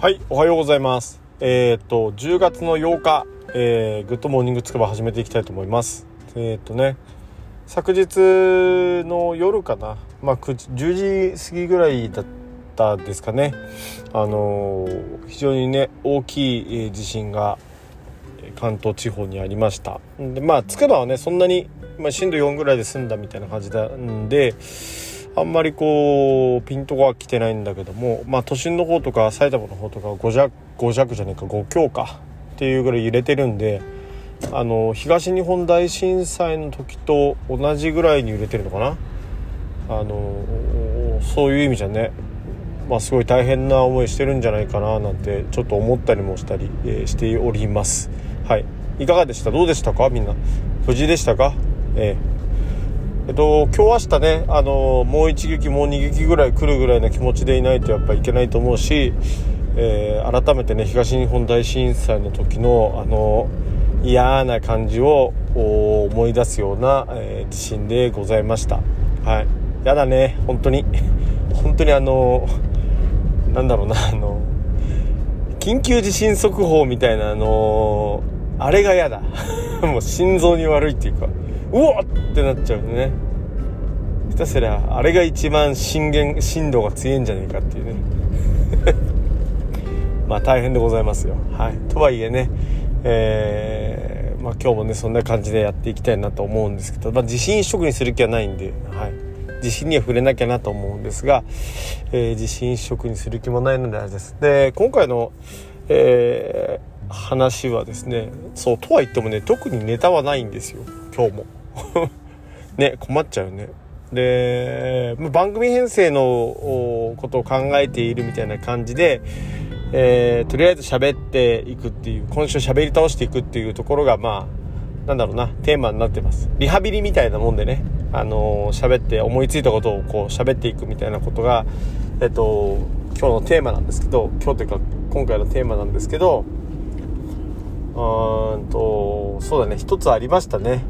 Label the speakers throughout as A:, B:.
A: はい、おはようございます。えっ、と、10月の8日、えー、グッドモーニングつくば始めていきたいと思います。えっ、とね、昨日の夜かな、まあ、10時過ぎぐらいだったですかね。あの非常にね、大きい地震が関東地方にありました。で、まあ、つくばはね、そんなに、まあ、震度4ぐらいで済んだみたいな感じなんで、あんまりこうピントが来てないんだけども、まあ、都心の方とか埼玉の方とか5弱 ,5 弱じゃねえか5強かっていうぐらい揺れてるんであの東日本大震災の時と同じぐらいに揺れてるのかな。あのそういう意味じゃね、まあ、すごい大変な思いしてるんじゃないかななんてちょっと思ったりもしたり、えしております。はい、いかがでした？どうでしたか？みんな。無事でしたか？えええっと、今日明日ね、あのもう一撃もう二撃ぐらい来るぐらいの気持ちでいないとやっぱいけないと思うし、えー改めてね東日本大震災の時のあの嫌な感じを思い出すような、えー地震でございました。はい。やだね。本当に。本当にあのなんだろうなあの緊急地震速報みたいなあのあれが嫌だ。もう心臓に悪いっていうか。うわっってなっちゃうね。ひたすらあれが一番震源震度が強いんじゃねえかっていうね。まあ大変でございますよ。はい。とはいえねえーまあ今日もねそんな感じでやっていきたいなと思うんですけど、まあ、地震一色にする気はないんで、はい、地震には触れなきゃなと思うんですが、えー地震一色にする気もないのであれです。で今回の、えー話はですねそうとは言ってもね特にネタはないんですよ。今日も。ね困っちゃうね。で番組編成のことを考えているみたいな感じで、えーとりあえず喋っていくっていう今週喋り倒していくっていうところがまあなんだろうなテーマになってます。リハビリみたいなもんでねあのー喋って思いついたことをこう喋っていくみたいなことがえっと今日のテーマなんですけど今日というか今回のテーマなんですけどうーんとそうだね一つありましたね。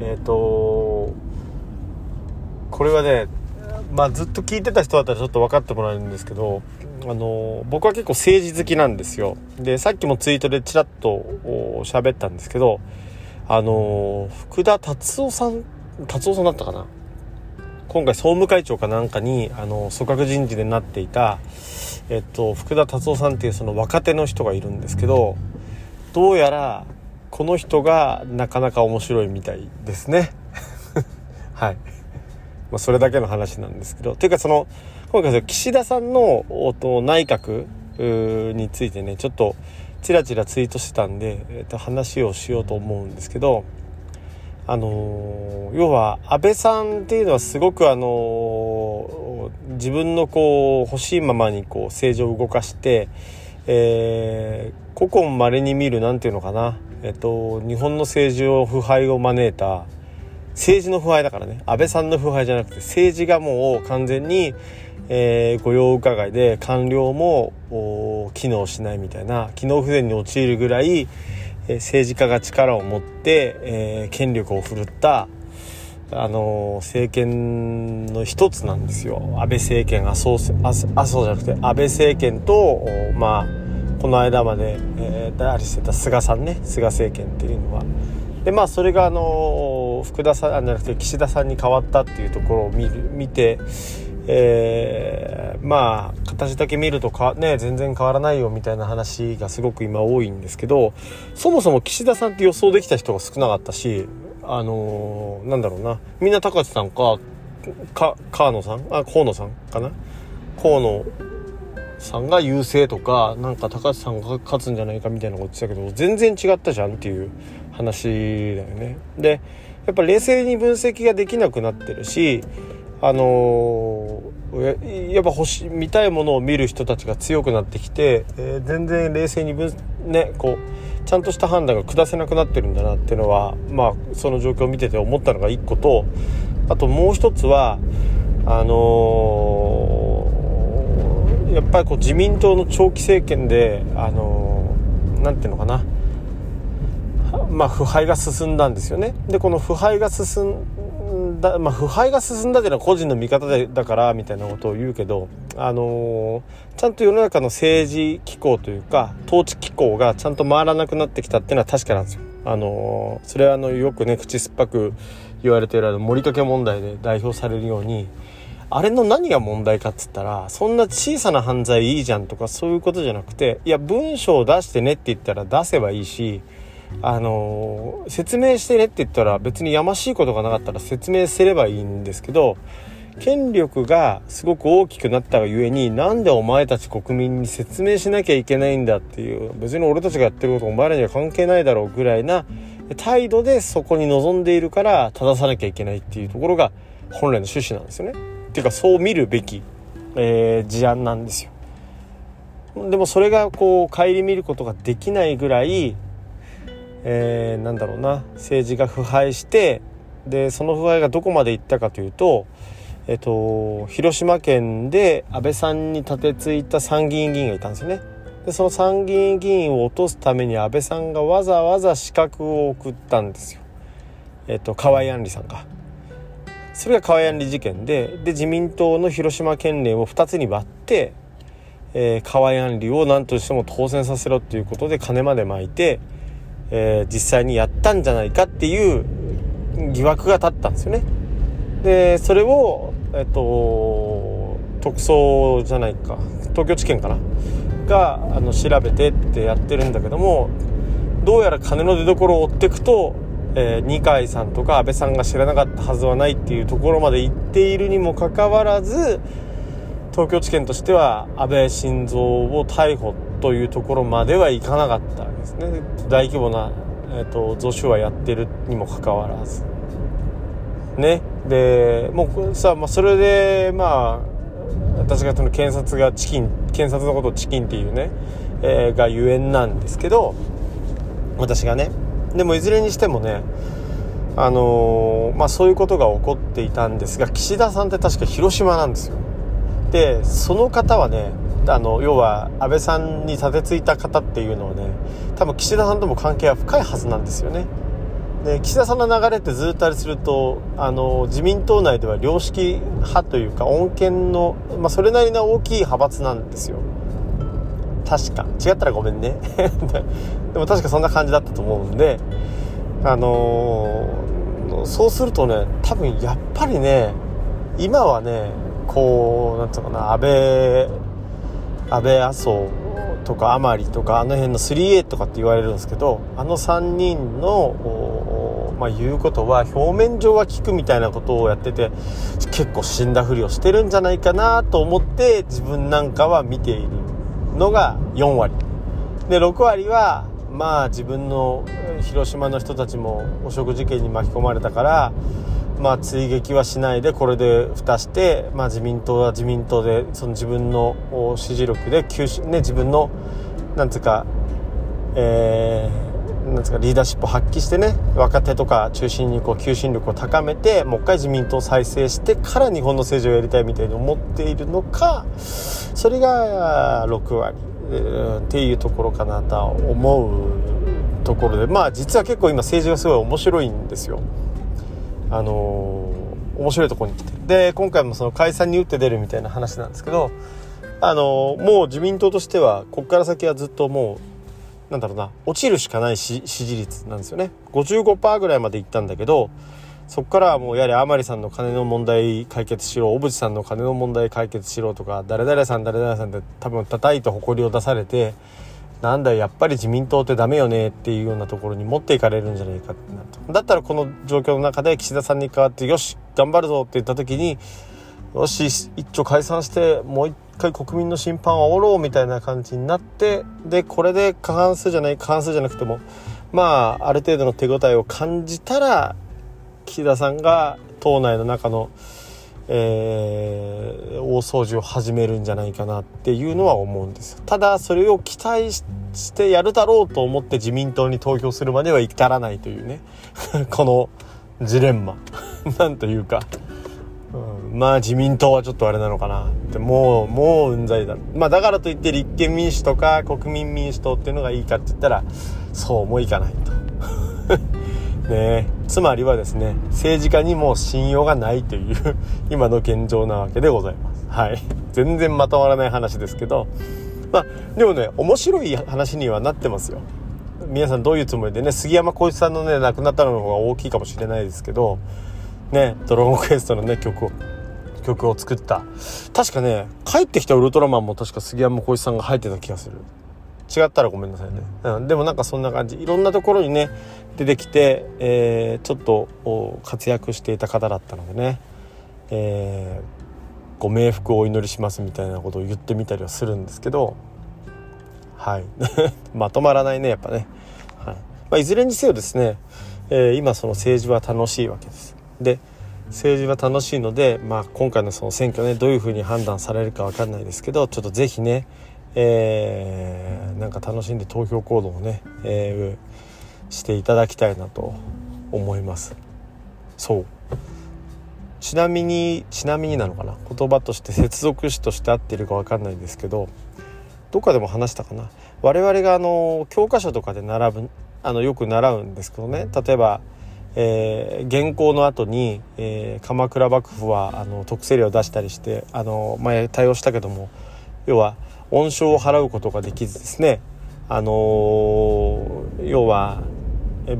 A: えっ、とこれはねまあずっと聞いてた人だったらちょっと分かってもらえるんですけどあの僕は結構政治好きなんですよ。でさっきもツイートでちらっと喋ったんですけどあの福田達夫さん達夫さんだったかな？今回総務会長かなんかにあの組閣人事でなっていた、えっと、福田達夫さんっていうその若手の人がいるんですけどどうやらこの人がなかなか面白いみたいですね。はい、まあ、それだけの話なんですけど。ていうかその今回その岸田さんの内閣についてねちょっとちらちらツイートしてたんで、えっと話をしようと思うんですけどあの要は安倍さんっていうのはすごくあの自分のこう欲しいままにこう政治を動かして、えー、古今まれに見るなんていうのかな、えっと、日本の政治を腐敗を招いた政治の腐敗だからね。安倍さんの腐敗じゃなくて政治がもう完全に、えー、御用伺いで官僚も機能しないみたいな機能不全に陥るぐらい、えー政治家が力を持って、えー権力を振るったあの政権の一つなんですよ。安倍政権麻生麻生じゃなくて安倍政権とまあこの間まで、えー、ありしてた菅さんね菅政権っていうのは。でまあそれがあの福田さんあじゃなくて岸田さんに変わったっていうところを見る見てえーまあ形だけ見るとかね全然変わらないよみたいな話がすごく今多いんですけどそもそも岸田さんって予想できた人が少なかったしあのーなんだろうな。みんな高知さんかか川野さん？あ河野さんかな？河野さんが優勢とかなんか高橋さんが勝つんじゃないかみたいなこと言ってたけど全然違ったじゃんっていう話だよね。でやっぱ冷静に分析ができなくなってるしあのーやっぱ欲し見たいものを見る人たちが強くなってきて、えー全然冷静に分ねこうちゃんとした判断が下せなくなってるんだなっていうのはまあその状況を見てて思ったのが一個とあともう一つはあのーやっぱりこう自民党の長期政権であのーていうのかなまあ腐敗が進んだんですよねでこの腐敗が進んだ、まあ、腐敗が進んだっていうのは個人の見方でだからみたいなことを言うけど、あのー、ちゃんと世の中の政治機構というか統治機構がちゃんと回らなくなってきたっていうのは確かなんですよ。あのー、それはあのよくね口酸っぱく言われているあの森かけ問題で代表されるようにあれの何が問題かっつったらそんな小さな犯罪いいじゃんとかそういうことじゃなくていや文章を出してねって言ったら出せばいいしあのー、説明してねって言ったら別にやましいことがなかったら説明すればいいんですけど権力がすごく大きくなったがゆえになんでお前たち国民に説明しなきゃいけないんだっていう別に俺たちがやってることお前らには関係ないだろうぐらいな態度でそこに臨んでいるから正さなきゃいけないっていうところが本来の趣旨なんですよね。っていうかそう見るべき、えー、事案なんですよ。でもそれがこう顧みることができないぐらいえー、なんだろうな政治が腐敗してでその腐敗がどこまでいったかというと、えっと、広島県で安倍さんに立てついた参議院議員がいたんですよね。でその参議院議員を落とすために安倍さんがわざわざ資格を送ったんですよ。えっと河井案里さんが。それが河井案里事件でで自民党の広島県連を2つに割って、えー、河井案里を何としても当選させろっていうことで金まで巻いて。えー、実際にやったんじゃないかっていう疑惑が立ったんですよね。でそれを、えっと、特捜じゃないか東京地検かな？があの調べてってやってるんだけどもどうやら金の出所を追っていくと、えー、二階さんとか安倍さんが知らなかったはずはないっていうところまで行っているにもかかわらず東京地検としては安倍晋三を逮捕というところまではいかなかったわけですね。大規模な、えーと、増収はやってるにもかかわらず。ね。でもうさ、まあ、それでまあ私がその検察がチキン検察のことをチキンっていうね、えー、がゆえんなんですけど私がねでもいずれにしてもねあのー、まあそういうことが起こっていたんですが岸田さんって確か広島なんですよ。でその方はねあの要は安倍さんに立てついた方っていうのはね多分岸田さんとも関係は深いはずなんですよね。で岸田さんの流れってずっとあれするとあの自民党内では良識派というか穏健の、まあ、それなりの大きい派閥なんですよ。確か。違ったらごめんね。でも確かそんな感じだったと思うんであのー、そうするとね多分やっぱりね今はねこうなんていうかな安倍安倍麻生とか甘利とかあの辺の 3A とかって言われるんですけどあの3人の、まあ、言うことは表面上は聞くみたいなことをやってて結構死んだふりをしてるんじゃないかなと思って自分なんかは見ているのが4割。で6割はまあ自分の広島の人たちも汚職事件に巻き込まれたからまあ、追撃はしないでこれで蓋して、まあ、自民党は自民党でその自分の支持力で吸収、ね、自分のなんつうか、えー、なんつうかリーダーシップを発揮してね若手とか中心にこう求心力を高めてもう一回自民党を再生してから日本の政治をやりたいみたいに思っているのかそれが6割、えー、っていうところかなと思うところでまあ実は結構今政治がすごい面白いんですよ。あのー、面白いところに来てで今回もその解散に打って出るみたいな話なんですけど、あのー、もう自民党としてはここから先はずっともうなんだろうな落ちるしかない支持率なんですよね。55%ぐらいまでいったんだけどそこからはもうやはり甘利さんの金の問題解決しろ小渕さんの金の問題解決しろとか誰々さん誰々さんって多分叩いて誇りを出されてなんだやっぱり自民党ってダメよねっていうようなところに持っていかれるんじゃないかってなと。だったらこの状況の中で岸田さんに代わってよし頑張るぞって言った時によし一丁解散してもう一回国民の審判を煽ろうみたいな感じになってでこれで過半数じゃない過半数じゃなくてもまあある程度の手応えを感じたら岸田さんが党内の中のえー、大掃除を始めるんじゃないかなっていうのは思うんです。ただそれを期待してやるだろうと思って自民党に投票するまでは至らないというね。このジレンマ。なんというか、まあ自民党はちょっとあれなのかな。ってもうもううんざりだ。まあだからといって立憲民主とか国民民主党っていうのがいいかって言ったらそうもいかないと。ねつまりはですね政治家にも信用がないという 今の現状なわけでございます。はい。全然まとまらない話ですけど。まあでもね面白い話にはなってますよ。皆さんどういうつもりでね杉山浩一さんのね亡くなったの方が大きいかもしれないですけどね「ドラゴンクエスト」のね曲を。曲を作った。確かね帰ってきたウルトラマンも確か杉山浩一さんが入ってた気がする。違ったらごめんなさいね、うん、でもなんかそんな感じ。いろんなところにね出てきて、えー、ちょっと活躍していた方だったのでね、えー、ご冥福をお祈りしますみたいなことを言ってみたりはするんですけど。はい。まとまらないねやっぱね、はい。まあ、いずれにせよですね、えー、今その政治は楽しいわけです。で政治は楽しいので、まあ、今回のその選挙ねどういうふうに判断されるか分かんないですけどちょっと是非ね、えー、なんか楽しんで投票行動をね、えー、していただきたいなと思います。そう。ちなみにちなみになのかな？言葉として接続詞として合ってるか分かんないですけどどっかでも話したかな？我々があの教科書とかで習うあのよく習うんですけどね。例えばえー、原稿の後に、えー、鎌倉幕府はあの特製料を出したりしてあの前対応したけども要は恩賞を払うことができずですね、あのー、要は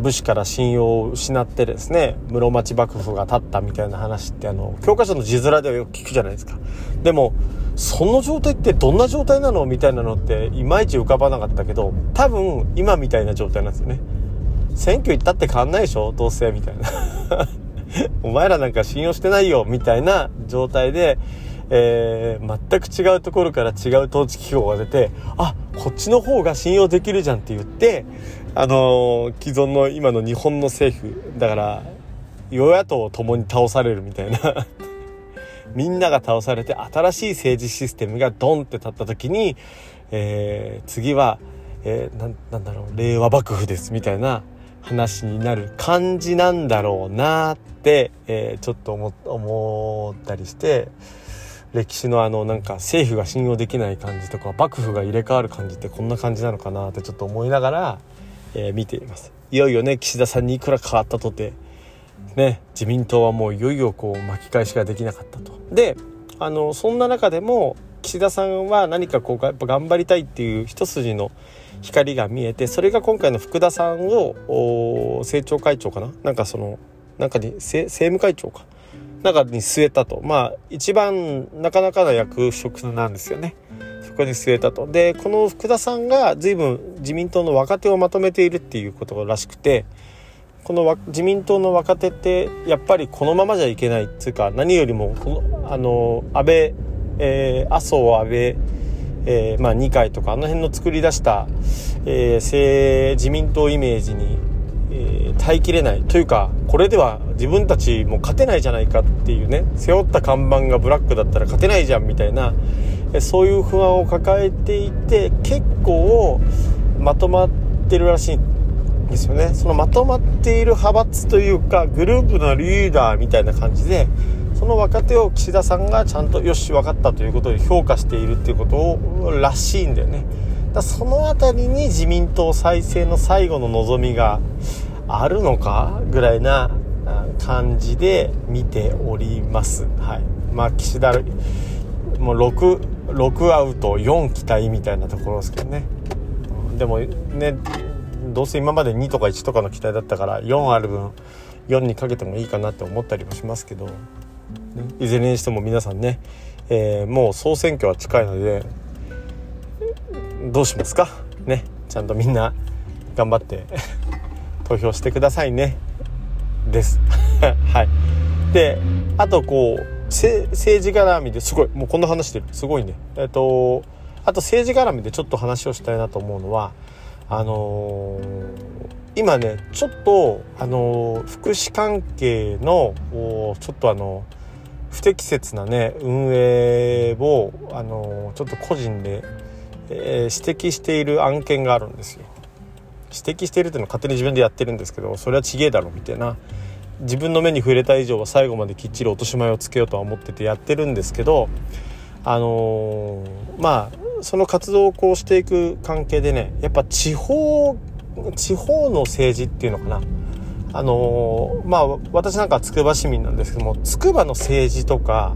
A: 武士から信用を失ってですね室町幕府が立ったみたいな話ってあの教科書の字面ではよく聞くじゃないですか。でもその状態ってどんな状態なの？みたいなのっていまいち浮かばなかったけど多分今みたいな状態なんですよね。選挙行ったって変わんないでしょ？どうせみたいな。お前らなんか信用してないよみたいな状態で、えー、全く違うところから違う統治機構が出てあこっちの方が信用できるじゃんって言ってあのー、既存の今の日本の政府だから与野党ともに倒されるみたいな。みんなが倒されて新しい政治システムがドンって立った時に、えー、次は、えー、なんだろう令和幕府ですみたいな。話になる感じなんだろうなって、えー、ちょっと思ったりして歴史のあのなんか政府が信用できない感じとか幕府が入れ替わる感じってこんな感じなのかなってちょっと思いながら、えー、見ています。いよいよね岸田さんにいくら変わったとてね自民党はもういよいよこう巻き返しができなかったと。であのそんな中でも岸田さんは何かこうやっぱ頑張りたいっていう一筋の光が見えてそれが今回の福田さんを政調会長かな？なんかそのなんかに政務会長か？なんかに据えたと。まあ一番なかなかな役職なんですよね。そこに据えたと。でこの福田さんが随分自民党の若手をまとめているっていうことらしくてこの自民党の若手ってやっぱりこのままじゃいけないっていうか何よりもこのあの安倍、えー、麻生安倍えー、まあ、二階とかあの辺の作り出した、えー、自民党イメージに、えー、耐えきれない。というかこれでは自分たちも勝てないじゃないかっていうね背負った看板がブラックだったら勝てないじゃんみたいな、えそういう不安を抱えていて結構まとまってるらしいんですよね。そのまとまっている派閥というかグループのリーダーみたいな感じでその若手を岸田さんがちゃんとよし分かったということで評価しているっていうことをらしいんだよね。だその辺りに自民党再生の最後の望みがあるのかぐらいな感じで見ております。はい。まあ岸田もう 6, 6アウト4期待みたいなところですけどね。でもねどうせ今まで2とか1とかの期待だったから4ある分4にかけてもいいかなって思ったりもしますけど。いずれにしても皆さんね、えー、もう総選挙は近いのでどうしますか？ねちゃんとみんな頑張って 投票してくださいね。です。はい。であとこう政治絡みですごいもうこんな話してる。すごいね。えっとあと政治絡みでちょっと話をしたいなと思うのはあのー、今ねちょっとあのー、福祉関係のちょっとあのー不適切なね運営をあのちょっと個人で、えー、指摘している案件があるんですよ。指摘しているっていうのは勝手に自分でやってるんですけどそれはちげえだろみたいな。自分の目に触れた以上は最後まできっちり落とし前をつけようとは思っててやってるんですけどあのー、まあその活動をこうしていく関係でねやっぱ地方地方の政治っていうのかな。あのまあ私なんかつくば市民なんですけどもつくばの政治とか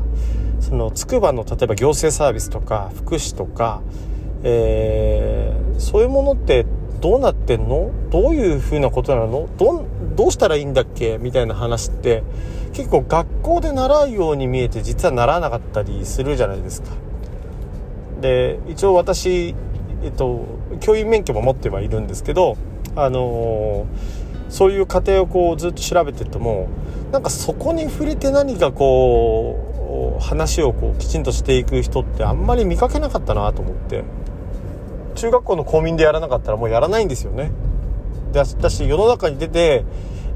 A: そのつくばの例えば行政サービスとか福祉とか、えー、そういうものってどうなってんの？どういうふうなことなの？どどうしたらいいんだっけ？みたいな話って結構学校で習うように見えて実は習わなかったりするじゃないですか。で一応私、えっと、教員免許も持ってはいるんですけどあのーそういう過程をこうずっと調べててもなんかそこに触れて何かこう話をこうきちんとしていく人ってあんまり見かけなかったなと思って。中学校の公民でやらなかったらもうやらないんですよね。で私世の中に出て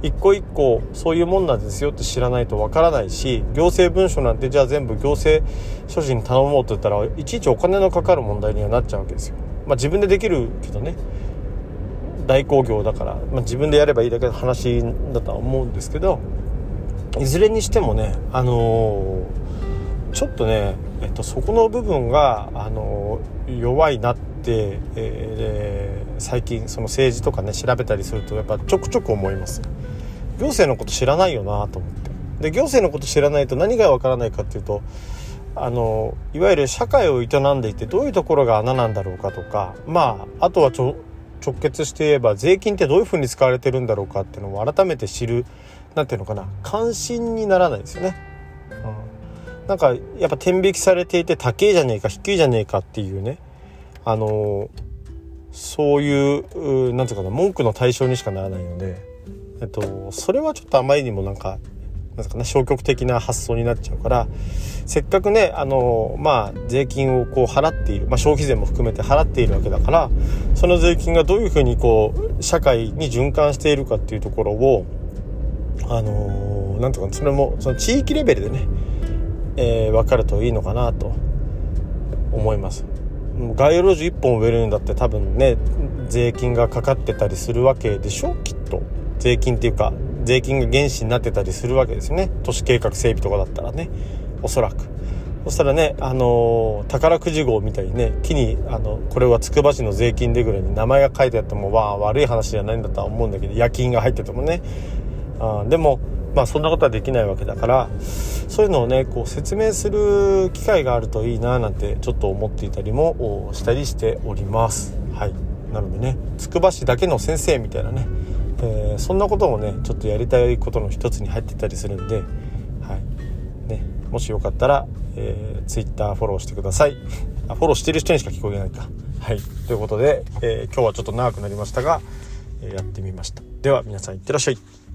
A: 一個一個そういうもんなんですよって知らないとわからないし行政文書なんてじゃあ全部行政書士に頼もうと言ったらいちいちお金のかかる問題にはなっちゃうわけですよ。まあ自分でできるけどね。代行業だから、まあ、自分でやればいいだけの話だとは思うんですけどいずれにしてもねあのー、ちょっとね、えっと、そこの部分が、あのー、弱いなって、えー、最近その政治とかね調べたりするとやっぱちょくちょく思います。行政のこと知らないよなと思って。で行政のこと知らないと何がわからないかっていうとあのいわゆる社会を営んでいてどういうところが穴なんだろうかとかまああとはちょ直結して言えば税金ってどういうふうに使われてるんだろうかっていうのを改めて知る何ていうのかな。関心にならないですよね。うん、なんかやっぱ天引きされていて高えじゃねえか低いじゃねえかっていうね。あのそういう何ていうかな文句の対象にしかならないので、えっと、それはちょっとあまりにもなんかなんですかね消極的な発想になっちゃうからせっかくねあのまあ税金をこう払っている、まあ、消費税も含めて払っているわけだからその税金がどういうふうにこう社会に循環しているかっていうところをあのなんとかそれもその地域レベルでね、えー、分かるといいのかなと思います。街路樹1本植えるんだって多分ね税金がかかってたりするわけでしょ？きっと税金っていうか税金が原資になってたりするわけですね。都市計画整備とかだったらね。おそらく。そしたらね、あのー、宝くじ号みたいにね木にあのこれはつくば市の税金でぐらいに名前が書いてあってもわあ悪い話じゃないんだとは思うんだけど夜勤が入っててもね。あでもまあそんなことはできないわけだからそういうのをねこう説明する機会があるといいななんてちょっと思っていたりもしたりしております。はい。なのでねつくば市だけの先生みたいなねそんなこともねちょっとやりたいことの一つに入ってたりするんで、はい。ね、もしよかったら、えー、Twitter フォローしてください。あフォローしてる人にしか聞こえないか。はい。ということで、えー、今日はちょっと長くなりましたが、えやってみました。では皆さんいってらっしゃい。